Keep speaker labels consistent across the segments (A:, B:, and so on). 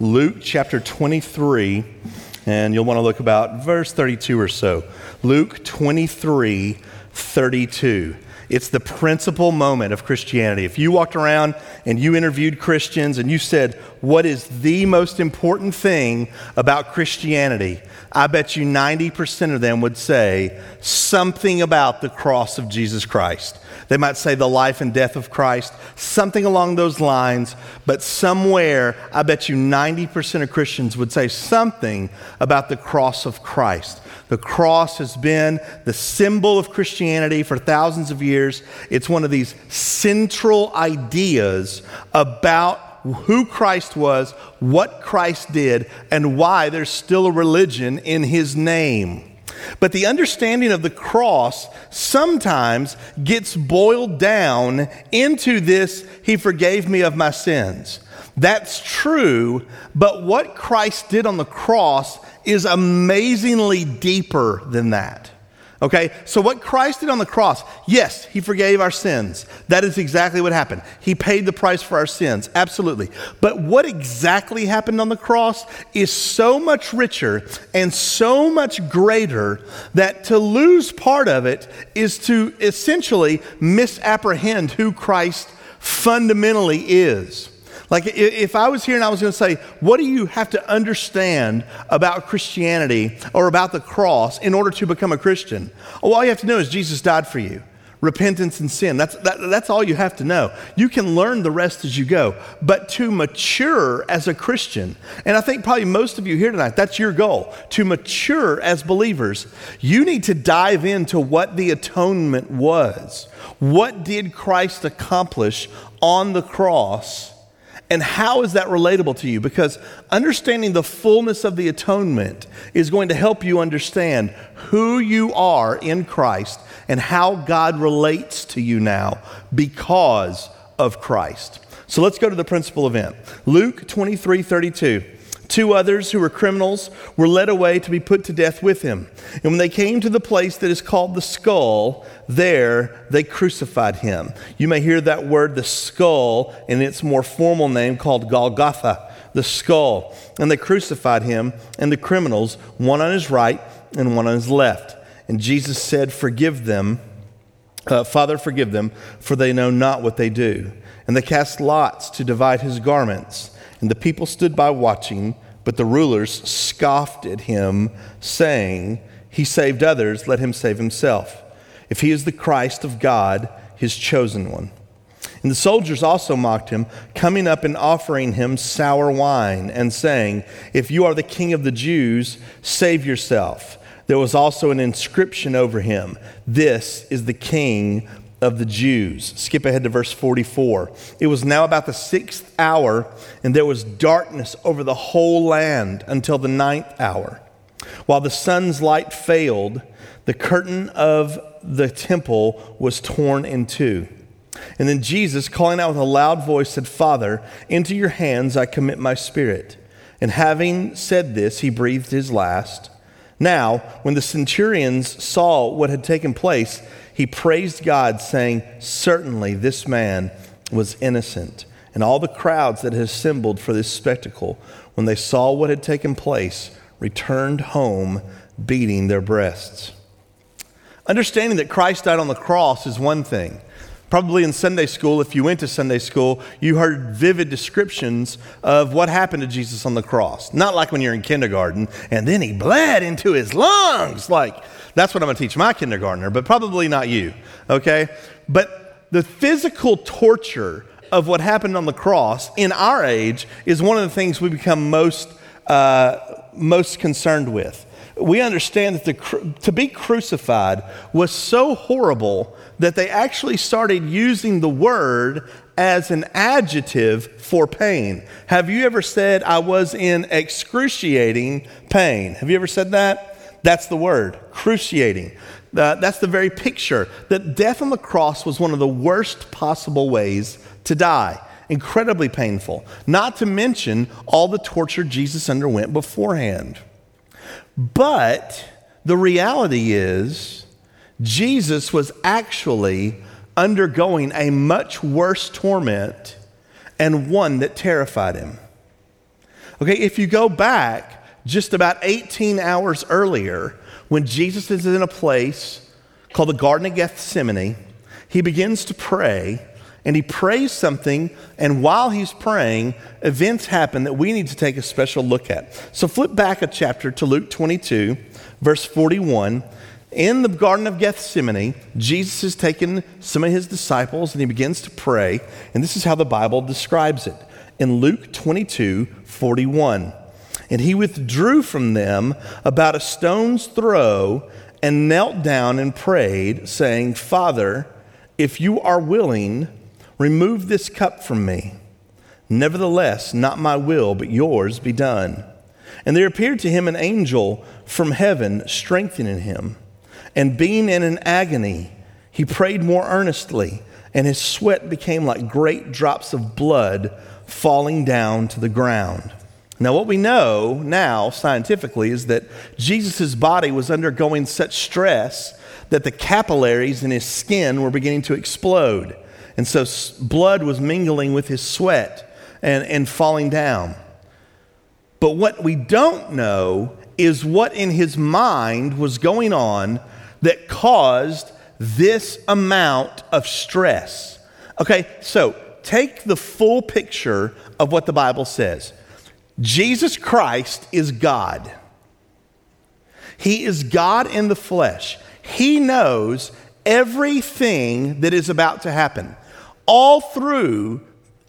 A: Luke chapter 23, and you'll want to look about verse 32 or so. Luke 23, 32. It's the principal moment of Christianity. If you walked around and you interviewed Christians and you said, What is the most important thing about Christianity? I bet you 90% of them would say something about the cross of Jesus Christ. They might say the life and death of Christ, something along those lines, but somewhere, I bet you 90% of Christians would say something about the cross of Christ. The cross has been the symbol of Christianity for thousands of years. It's one of these central ideas about who Christ was, what Christ did, and why there's still a religion in his name. But the understanding of the cross sometimes gets boiled down into this He forgave me of my sins. That's true, but what Christ did on the cross is amazingly deeper than that. Okay, so what Christ did on the cross, yes, He forgave our sins. That is exactly what happened. He paid the price for our sins, absolutely. But what exactly happened on the cross is so much richer and so much greater that to lose part of it is to essentially misapprehend who Christ fundamentally is. Like, if I was here and I was going to say, what do you have to understand about Christianity or about the cross in order to become a Christian? Well, all you have to know is Jesus died for you. Repentance and sin. That's, that, that's all you have to know. You can learn the rest as you go. But to mature as a Christian, and I think probably most of you here tonight, that's your goal, to mature as believers, you need to dive into what the atonement was. What did Christ accomplish on the cross? And how is that relatable to you? Because understanding the fullness of the atonement is going to help you understand who you are in Christ and how God relates to you now because of Christ. So let's go to the principal event. Luke 23 32. Two others who were criminals were led away to be put to death with him. And when they came to the place that is called the skull, there they crucified him. You may hear that word, the skull, in its more formal name called Golgotha, the skull. And they crucified him and the criminals, one on his right and one on his left. And Jesus said, Forgive them, uh, Father, forgive them, for they know not what they do. And they cast lots to divide his garments. And the people stood by watching, but the rulers scoffed at him, saying, He saved others, let him save himself. If he is the Christ of God, his chosen one. And the soldiers also mocked him, coming up and offering him sour wine, and saying, If you are the king of the Jews, save yourself. There was also an inscription over him This is the king of the Jews. Skip ahead to verse 44. It was now about the sixth hour, and there was darkness over the whole land until the ninth hour. While the sun's light failed, the curtain of the temple was torn in two. And then Jesus, calling out with a loud voice, said, Father, into your hands I commit my spirit. And having said this, he breathed his last. Now, when the centurions saw what had taken place, he praised God, saying, Certainly this man was innocent. And all the crowds that had assembled for this spectacle, when they saw what had taken place, returned home beating their breasts. Understanding that Christ died on the cross is one thing. Probably in Sunday school, if you went to Sunday school, you heard vivid descriptions of what happened to Jesus on the cross. Not like when you're in kindergarten and then he bled into his lungs. Like, that's what I'm going to teach my kindergartner, but probably not you, okay? But the physical torture of what happened on the cross in our age is one of the things we become most, uh, most concerned with we understand that the, to be crucified was so horrible that they actually started using the word as an adjective for pain. Have you ever said, I was in excruciating pain? Have you ever said that? That's the word, cruciating. Uh, that's the very picture that death on the cross was one of the worst possible ways to die. Incredibly painful. Not to mention all the torture Jesus underwent beforehand. But the reality is, Jesus was actually undergoing a much worse torment and one that terrified him. Okay, if you go back just about 18 hours earlier, when Jesus is in a place called the Garden of Gethsemane, he begins to pray and he prays something, and while he's praying, events happen that we need to take a special look at. So flip back a chapter to Luke 22, verse 41. In the Garden of Gethsemane, Jesus has taken some of his disciples and he begins to pray, and this is how the Bible describes it. In Luke 22, 41. And he withdrew from them about a stone's throw and knelt down and prayed, saying, Father, if you are willing, remove this cup from me. Nevertheless, not my will, but yours be done. And there appeared to him an angel from heaven, strengthening him. And being in an agony, he prayed more earnestly, and his sweat became like great drops of blood falling down to the ground. Now, what we know now scientifically is that Jesus' body was undergoing such stress that the capillaries in his skin were beginning to explode. And so blood was mingling with his sweat and, and falling down. But what we don't know is what in his mind was going on that caused this amount of stress. Okay, so take the full picture of what the Bible says. Jesus Christ is God. He is God in the flesh. He knows everything that is about to happen. All through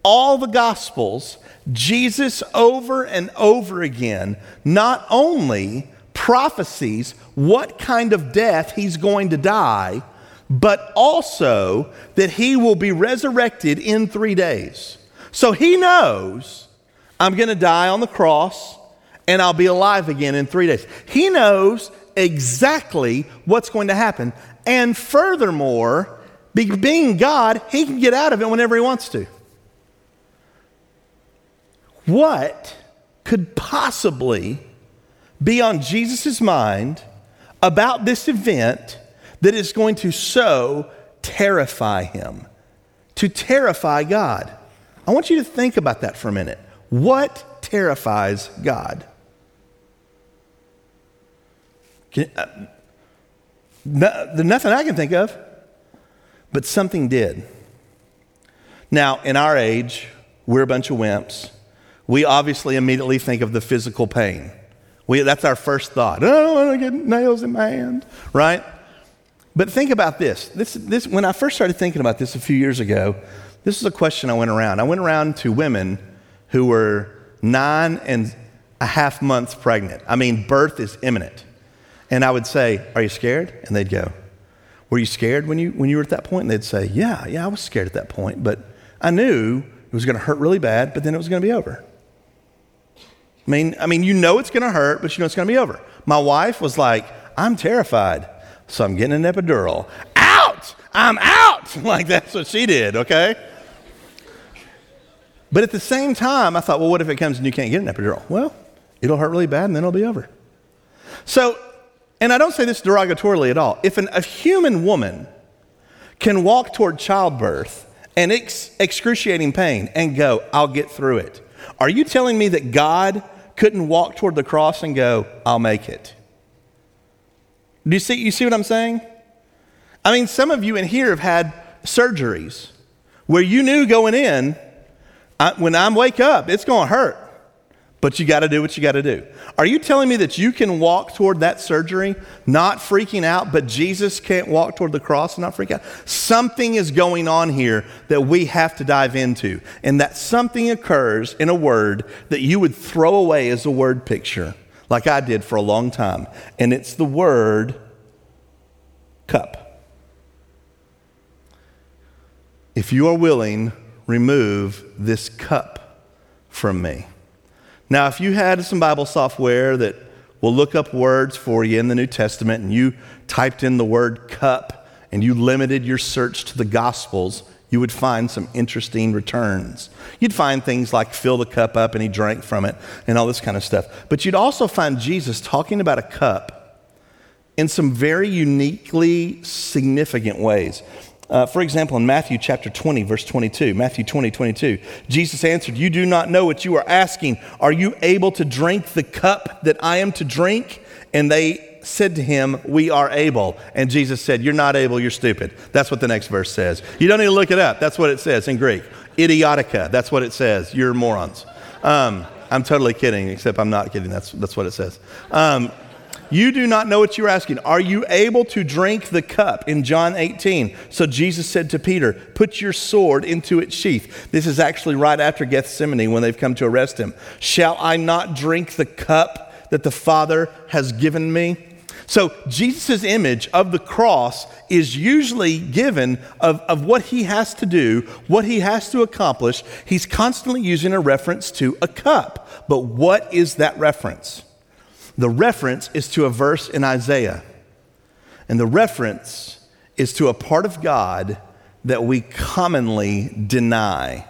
A: all the Gospels, Jesus over and over again not only prophecies what kind of death he's going to die, but also that he will be resurrected in three days. So he knows I'm going to die on the cross and I'll be alive again in three days. He knows exactly what's going to happen. And furthermore, being God, he can get out of it whenever he wants to. What could possibly be on Jesus' mind about this event that is going to so terrify him, to terrify God? I want you to think about that for a minute. What terrifies God? Can, uh, no, nothing I can think of, but something did. Now, in our age, we're a bunch of wimps. We obviously immediately think of the physical pain. We, that's our first thought. Oh, I don't want to get nails in my hand, right? But think about this. this. This, when I first started thinking about this a few years ago, this is a question I went around. I went around to women who were nine and a half months pregnant. I mean, birth is imminent. And I would say, Are you scared? And they'd go, Were you scared when you, when you were at that point? And they'd say, Yeah, yeah, I was scared at that point, but I knew it was going to hurt really bad, but then it was going to be over. I mean, I mean, you know it's going to hurt, but you know it's going to be over. My wife was like, I'm terrified, so I'm getting an epidural. Out! I'm out! Like that's what she did, okay? But at the same time, I thought, well, what if it comes and you can't get an epidural? Well, it'll hurt really bad and then it'll be over. So, and I don't say this derogatorily at all. If an, a human woman can walk toward childbirth and ex- excruciating pain and go, I'll get through it, are you telling me that God couldn't walk toward the cross and go, I'll make it? Do you see, you see what I'm saying? I mean, some of you in here have had surgeries where you knew going in I, when I wake up, it's going to hurt, but you got to do what you got to do. Are you telling me that you can walk toward that surgery not freaking out, but Jesus can't walk toward the cross and not freak out? Something is going on here that we have to dive into, and that something occurs in a word that you would throw away as a word picture, like I did for a long time, and it's the word cup. If you are willing, remove this cup from me. Now, if you had some Bible software that will look up words for you in the New Testament and you typed in the word cup and you limited your search to the Gospels, you would find some interesting returns. You'd find things like fill the cup up and he drank from it and all this kind of stuff. But you'd also find Jesus talking about a cup in some very uniquely significant ways. Uh, for example, in Matthew chapter 20, verse 22, Matthew 20, 22, Jesus answered, You do not know what you are asking. Are you able to drink the cup that I am to drink? And they said to him, We are able. And Jesus said, You're not able, you're stupid. That's what the next verse says. You don't need to look it up. That's what it says in Greek. Idiotica. That's what it says. You're morons. Um, I'm totally kidding, except I'm not kidding. That's, that's what it says. Um, you do not know what you're asking. Are you able to drink the cup? In John 18. So Jesus said to Peter, Put your sword into its sheath. This is actually right after Gethsemane when they've come to arrest him. Shall I not drink the cup that the Father has given me? So Jesus' image of the cross is usually given of, of what he has to do, what he has to accomplish. He's constantly using a reference to a cup. But what is that reference? The reference is to a verse in Isaiah. And the reference is to a part of God that we commonly deny.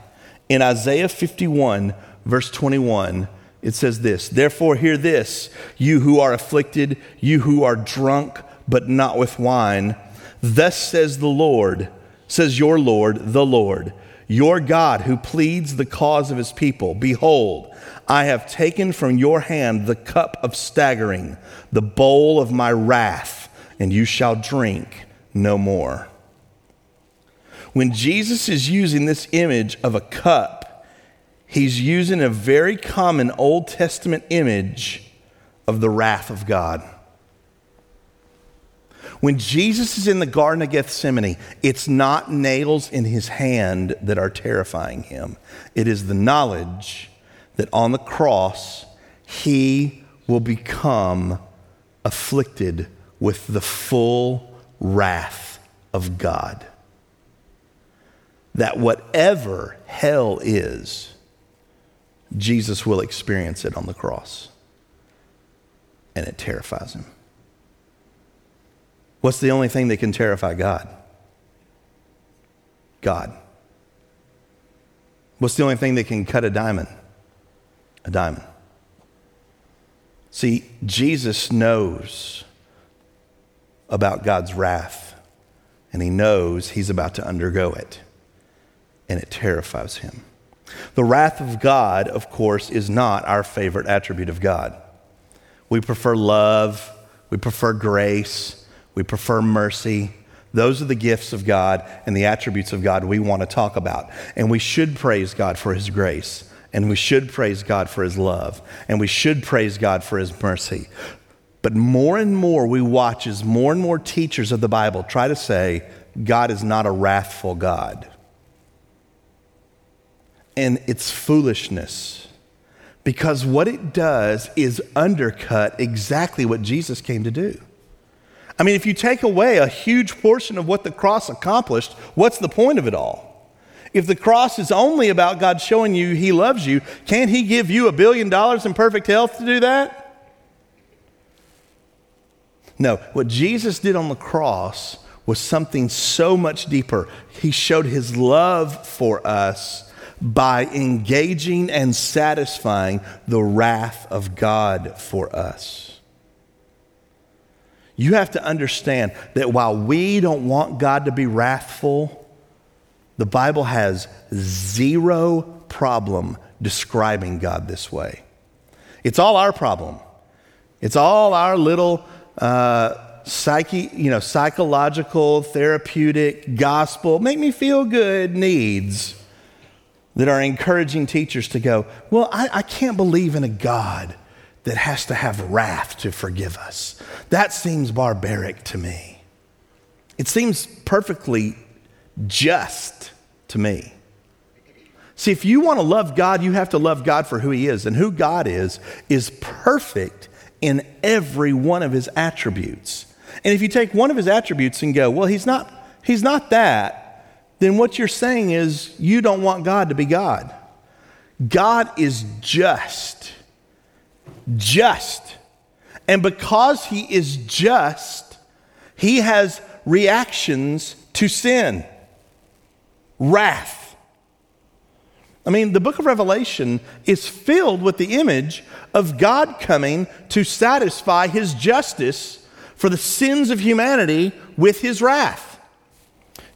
A: In Isaiah 51, verse 21, it says this Therefore, hear this, you who are afflicted, you who are drunk, but not with wine. Thus says the Lord, says your Lord, the Lord, your God who pleads the cause of his people. Behold, I have taken from your hand the cup of staggering, the bowl of my wrath, and you shall drink no more. When Jesus is using this image of a cup, he's using a very common Old Testament image of the wrath of God. When Jesus is in the Garden of Gethsemane, it's not nails in his hand that are terrifying him. It is the knowledge that on the cross, he will become afflicted with the full wrath of God. That whatever hell is, Jesus will experience it on the cross. And it terrifies him. What's the only thing that can terrify God? God. What's the only thing that can cut a diamond? A diamond. See, Jesus knows about God's wrath, and he knows he's about to undergo it, and it terrifies him. The wrath of God, of course, is not our favorite attribute of God. We prefer love, we prefer grace, we prefer mercy. Those are the gifts of God and the attributes of God we want to talk about. And we should praise God for His grace, and we should praise God for His love, and we should praise God for His mercy. But more and more we watch as more and more teachers of the Bible try to say, God is not a wrathful God and its foolishness. Because what it does is undercut exactly what Jesus came to do. I mean, if you take away a huge portion of what the cross accomplished, what's the point of it all? If the cross is only about God showing you He loves you, can't He give you a billion dollars in perfect health to do that? No, what Jesus did on the cross was something so much deeper. He showed His love for us by engaging and satisfying the wrath of God for us. You have to understand that while we don't want God to be wrathful, the Bible has zero problem describing God this way. It's all our problem. It's all our little uh, psyche, you know, psychological, therapeutic, gospel, make me feel good needs that are encouraging teachers to go, Well, I, I can't believe in a God that has to have wrath to forgive us. That seems barbaric to me. It seems perfectly just to me. See, if you want to love God, you have to love God for who He is. And who God is, is perfect in every one of His attributes. And if you take one of His attributes and go, well, He's not, he's not that, then what you're saying is you don't want God to be God. God is just. Just. And because He is just, He has reactions to sin, wrath. I mean, the book of Revelation is filled with the image of God coming to satisfy His justice for the sins of humanity with His wrath.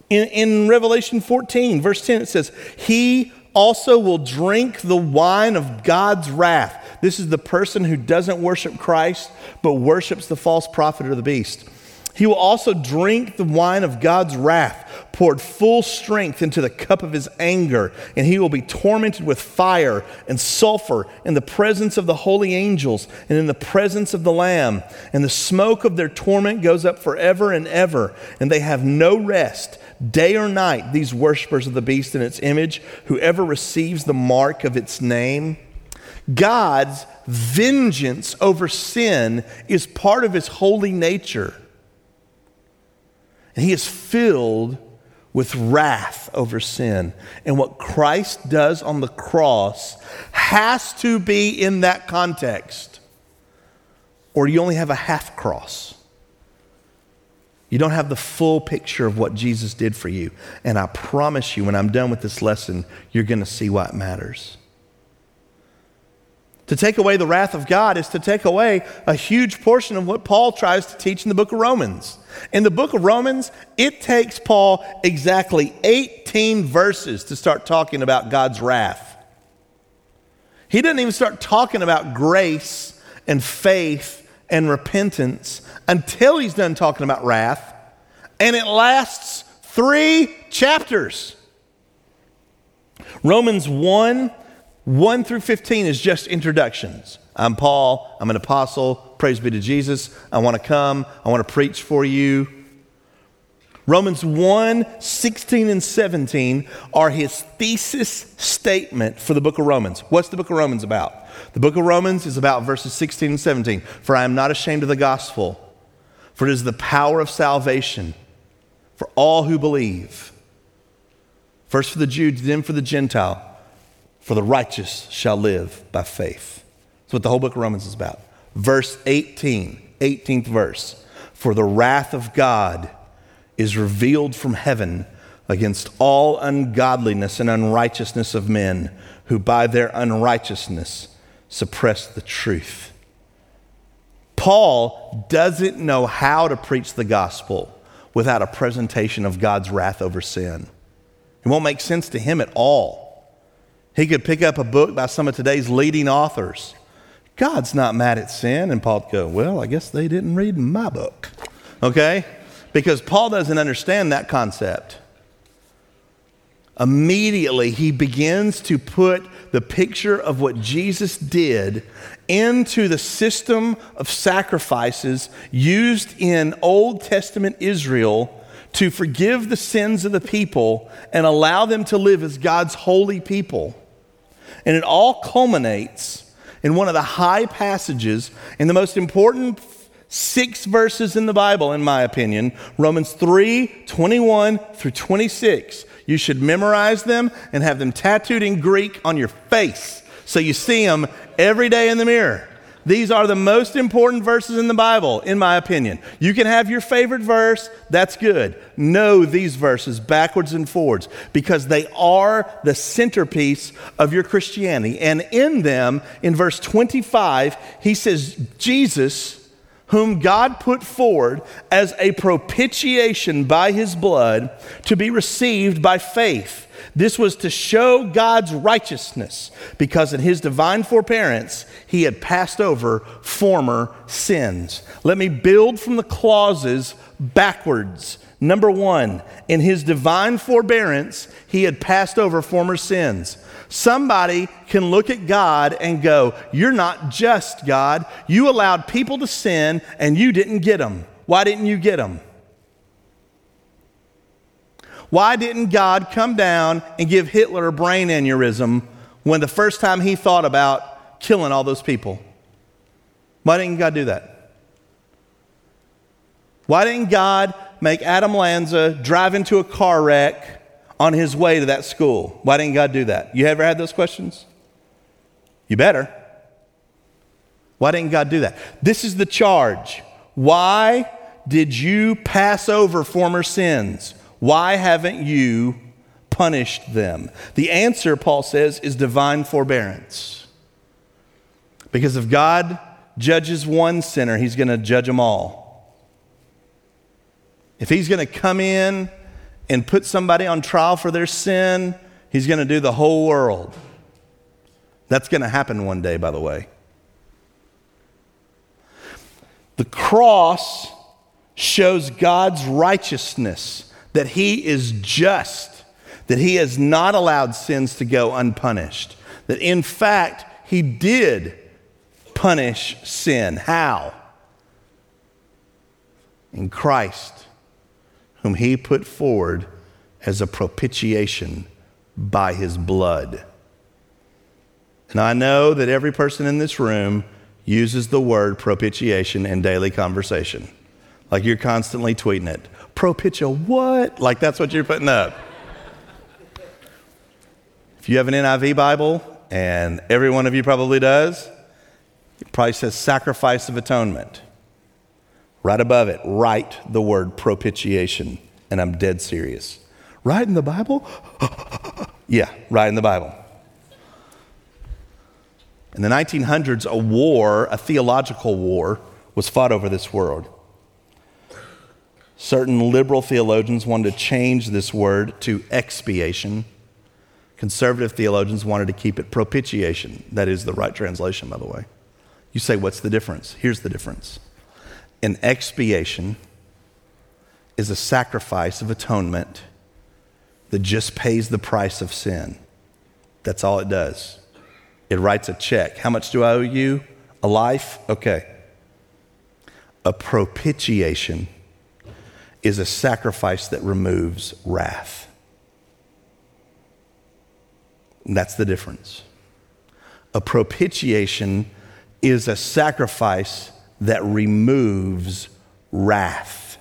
A: In, in Revelation 14, verse 10, it says, He also will drink the wine of God's wrath. This is the person who doesn't worship Christ, but worships the false prophet or the beast. He will also drink the wine of God's wrath, poured full strength into the cup of his anger, and he will be tormented with fire and sulfur in the presence of the holy angels and in the presence of the Lamb. And the smoke of their torment goes up forever and ever, and they have no rest. Day or night, these worshippers of the beast and its image, whoever receives the mark of its name, God's vengeance over sin is part of his holy nature. And he is filled with wrath over sin. And what Christ does on the cross has to be in that context, or you only have a half cross. You don't have the full picture of what Jesus did for you. And I promise you, when I'm done with this lesson, you're going to see why it matters. To take away the wrath of God is to take away a huge portion of what Paul tries to teach in the book of Romans. In the book of Romans, it takes Paul exactly 18 verses to start talking about God's wrath. He doesn't even start talking about grace and faith and repentance until he's done talking about wrath, and it lasts three chapters. Romans 1 1 through 15 is just introductions. I'm Paul, I'm an apostle, praise be to Jesus. I want to come, I want to preach for you. Romans 1 16 and 17 are his thesis statement for the book of Romans. What's the book of Romans about? The book of Romans is about verses 16 and 17. For I am not ashamed of the gospel, for it is the power of salvation for all who believe. First for the Jew, then for the Gentile for the righteous shall live by faith. That's what the whole book of Romans is about. Verse 18, 18th verse. For the wrath of God is revealed from heaven against all ungodliness and unrighteousness of men who by their unrighteousness suppress the truth. Paul doesn't know how to preach the gospel without a presentation of God's wrath over sin. It won't make sense to him at all. He could pick up a book by some of today's leading authors. God's not mad at sin. And Paul would go, Well, I guess they didn't read my book. Okay? Because Paul doesn't understand that concept. Immediately, he begins to put the picture of what Jesus did into the system of sacrifices used in Old Testament Israel to forgive the sins of the people and allow them to live as God's holy people. And it all culminates in one of the high passages in the most important six verses in the Bible, in my opinion Romans 3 21 through 26. You should memorize them and have them tattooed in Greek on your face so you see them every day in the mirror. These are the most important verses in the Bible, in my opinion. You can have your favorite verse, that's good. Know these verses backwards and forwards because they are the centerpiece of your Christianity. And in them, in verse 25, he says, Jesus whom God put forward as a propitiation by his blood to be received by faith. This was to show God's righteousness because in his divine forbearance, he had passed over former sins. Let me build from the clauses backwards. Number one, in his divine forbearance, he had passed over former sins. Somebody can look at God and go, You're not just, God. You allowed people to sin and you didn't get them. Why didn't you get them? Why didn't God come down and give Hitler a brain aneurysm when the first time he thought about killing all those people? Why didn't God do that? Why didn't God make Adam Lanza drive into a car wreck on his way to that school. Why didn't God do that? You ever had those questions? You better. Why didn't God do that? This is the charge. Why did you pass over former sins? Why haven't you punished them? The answer, Paul says, is divine forbearance. Because if God judges one sinner, he's going to judge them all. If he's going to come in and put somebody on trial for their sin, he's going to do the whole world. That's going to happen one day, by the way. The cross shows God's righteousness, that he is just, that he has not allowed sins to go unpunished, that in fact, he did punish sin. How? In Christ, whom he put forward as a propitiation by his blood. And I know that every person in this room uses the word propitiation in daily conversation. Like you're constantly tweeting it. Propitia what? Like that's what you're putting up. If you have an NIV Bible, and every one of you probably does, it probably says sacrifice of atonement. Right above it, write the word propitiation. And I'm dead serious. Right in the Bible? yeah, right in the Bible. In the 1900s, a war, a theological war, was fought over this word. Certain liberal theologians wanted to change this word to expiation. Conservative theologians wanted to keep it propitiation. That is the right translation, by the way. You say, what's the difference? Here's the difference an expiation is a sacrifice of atonement that just pays the price of sin. That's all it does. It writes a check. How much do I owe you? A life? Okay. A propitiation is a sacrifice that removes wrath. And that's the difference. A propitiation is a sacrifice that removes wrath.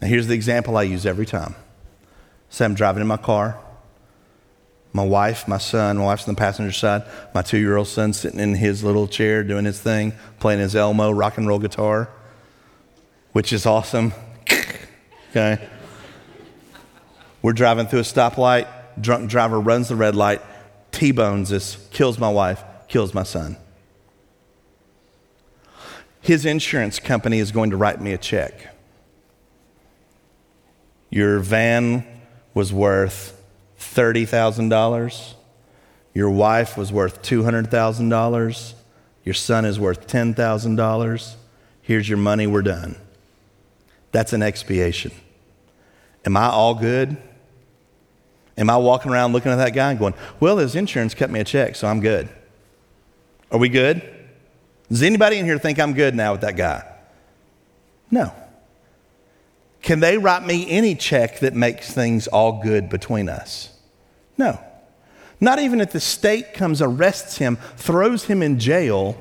A: Now, here's the example I use every time. Say I'm driving in my car. My wife, my son, my wife's on the passenger side. My two year old son sitting in his little chair doing his thing, playing his Elmo rock and roll guitar, which is awesome. okay? We're driving through a stoplight. Drunk driver runs the red light, T bones us, kills my wife, kills my son. His insurance company is going to write me a check. Your van was worth $30,000. Your wife was worth $200,000. Your son is worth $10,000. Here's your money, we're done. That's an expiation. Am I all good? Am I walking around looking at that guy and going, well, his insurance cut me a check, so I'm good? Are we good? Does anybody in here think I'm good now with that guy? No. Can they write me any check that makes things all good between us? No. Not even if the state comes, arrests him, throws him in jail,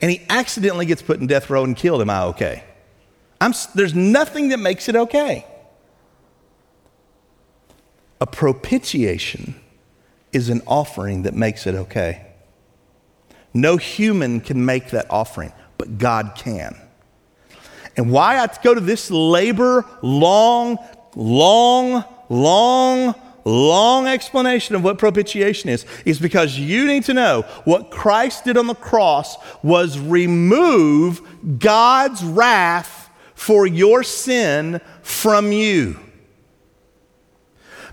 A: and he accidentally gets put in death row and killed, am I okay? I'm, there's nothing that makes it okay. A propitiation is an offering that makes it okay. No human can make that offering, but God can. And why I go to this labor, long, long, long, long explanation of what propitiation is, is because you need to know what Christ did on the cross was remove God's wrath for your sin from you.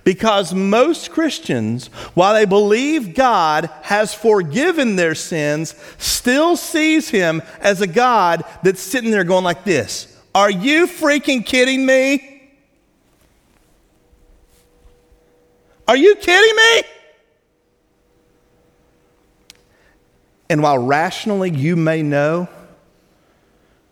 A: Because most Christians, while they believe God has forgiven their sins, still sees him as a God that's sitting there going like this Are you freaking kidding me? Are you kidding me? And while rationally you may know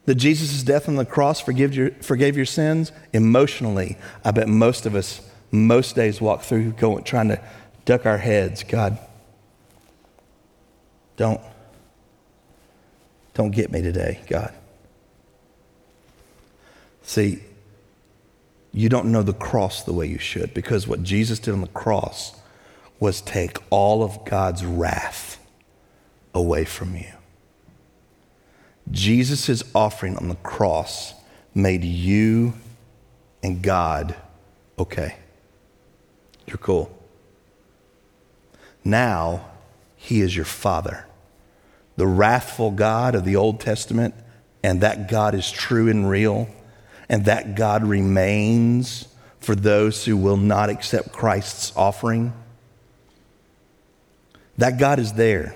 A: that Jesus' death on the cross forgave your, forgave your sins, emotionally, I bet most of us most days walk through going, trying to duck our heads. God, don't, don't get me today, God. See, you don't know the cross the way you should because what Jesus did on the cross was take all of God's wrath away from you. Jesus' offering on the cross made you and God okay. You're cool. Now, He is your Father. The wrathful God of the Old Testament, and that God is true and real, and that God remains for those who will not accept Christ's offering. That God is there.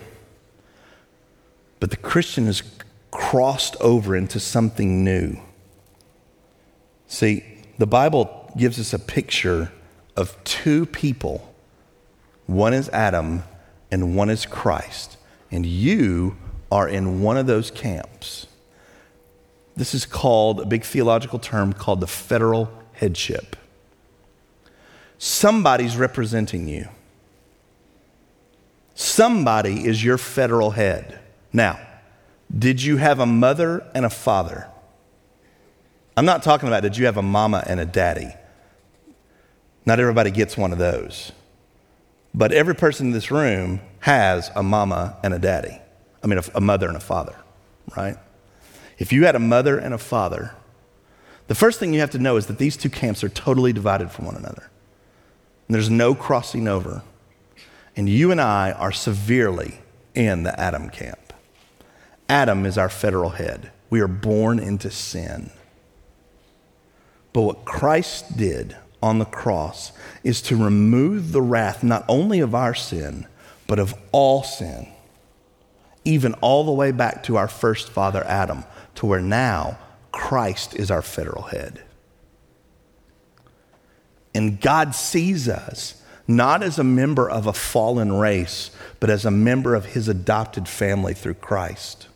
A: But the Christian has crossed over into something new. See, the Bible gives us a picture of two people one is Adam, and one is Christ. And you are in one of those camps. This is called a big theological term called the federal headship. Somebody's representing you. Somebody is your federal head. Now, did you have a mother and a father? I'm not talking about did you have a mama and a daddy. Not everybody gets one of those. But every person in this room has a mama and a daddy. I mean, a, a mother and a father, right? If you had a mother and a father, the first thing you have to know is that these two camps are totally divided from one another. And there's no crossing over. And you and I are severely in the Adam camp. Adam is our federal head. We are born into sin. But what Christ did on the cross is to remove the wrath not only of our sin, but of all sin, even all the way back to our first father, Adam, to where now Christ is our federal head. And God sees us not as a member of a fallen race, but as a member of his adopted family through Christ.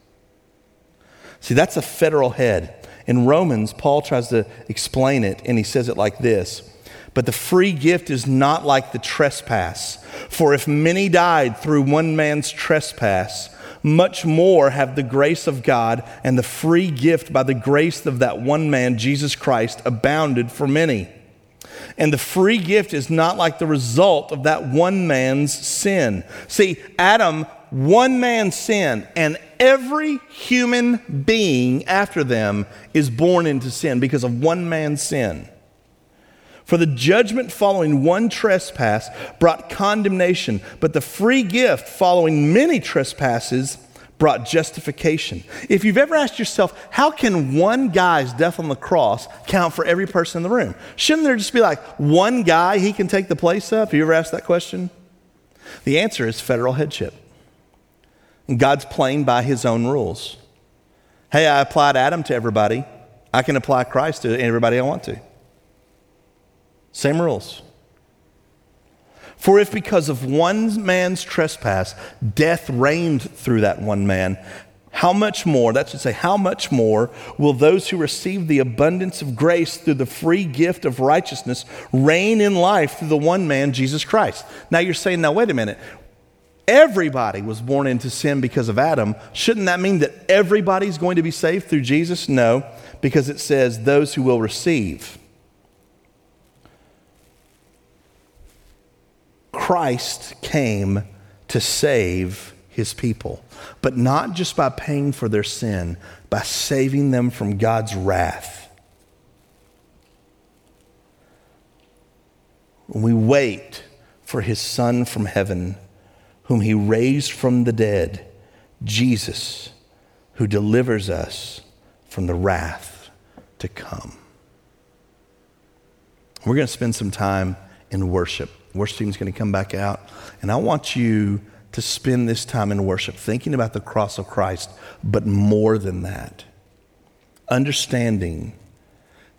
A: See, that's a federal head. In Romans, Paul tries to explain it, and he says it like this But the free gift is not like the trespass. For if many died through one man's trespass, much more have the grace of God and the free gift by the grace of that one man, Jesus Christ, abounded for many. And the free gift is not like the result of that one man's sin. See, Adam, one man sinned, and every human being after them is born into sin because of one man's sin. For the judgment following one trespass brought condemnation, but the free gift following many trespasses brought justification. If you've ever asked yourself, how can one guy's death on the cross count for every person in the room? Shouldn't there just be like one guy he can take the place of? Have you ever asked that question? The answer is federal headship. God's playing by his own rules. Hey, I applied Adam to everybody. I can apply Christ to everybody I want to. Same rules. For if because of one man's trespass death reigned through that one man, how much more, that should say, how much more will those who receive the abundance of grace through the free gift of righteousness reign in life through the one man, Jesus Christ? Now you're saying, now wait a minute. Everybody was born into sin because of Adam. Shouldn't that mean that everybody's going to be saved through Jesus? No, because it says those who will receive. Christ came to save his people, but not just by paying for their sin, by saving them from God's wrath. We wait for his Son from heaven, whom he raised from the dead, Jesus, who delivers us from the wrath to come. We're going to spend some time in worship. Worship team's going to come back out. And I want you to spend this time in worship thinking about the cross of Christ, but more than that, understanding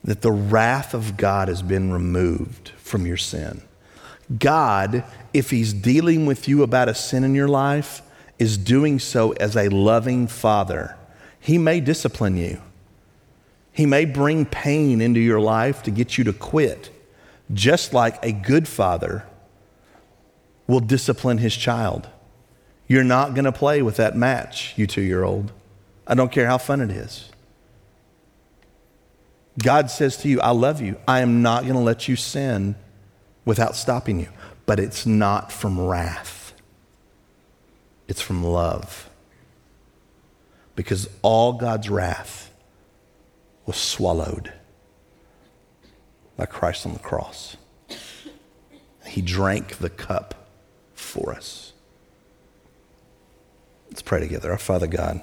A: that the wrath of God has been removed from your sin. God, if He's dealing with you about a sin in your life, is doing so as a loving father. He may discipline you, He may bring pain into your life to get you to quit just like a good father will discipline his child. You're not going to play with that match, you two year old. I don't care how fun it is. God says to you, I love you. I am not going to let you sin without stopping you. But it's not from wrath, it's from love. Because all God's wrath was swallowed by Christ on the cross. He drank the cup for us. Let's pray together. Our Father God,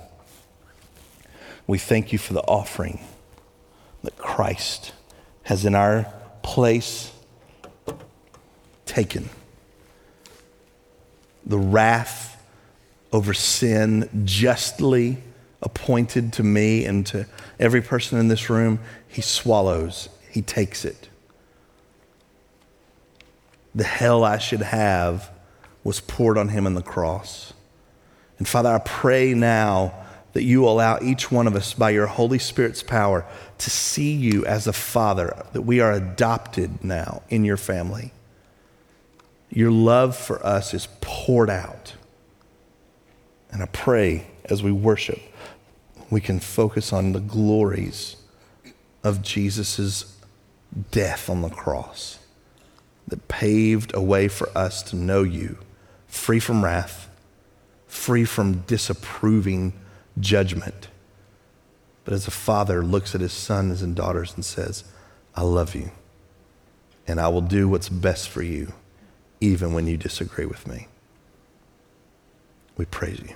A: we thank you for the offering that Christ has in our place taken. The wrath over sin justly appointed to me and to every person in this room, he swallows, he takes it. The hell I should have was poured on him on the cross. And Father, I pray now that you allow each one of us, by your Holy Spirit's power, to see you as a father, that we are adopted now in your family. Your love for us is poured out. And I pray as we worship, we can focus on the glories of Jesus' death on the cross that paved a way for us to know you, free from wrath, free from disapproving judgment. But as a father looks at his sons and daughters and says, I love you, and I will do what's best for you, even when you disagree with me. We praise you.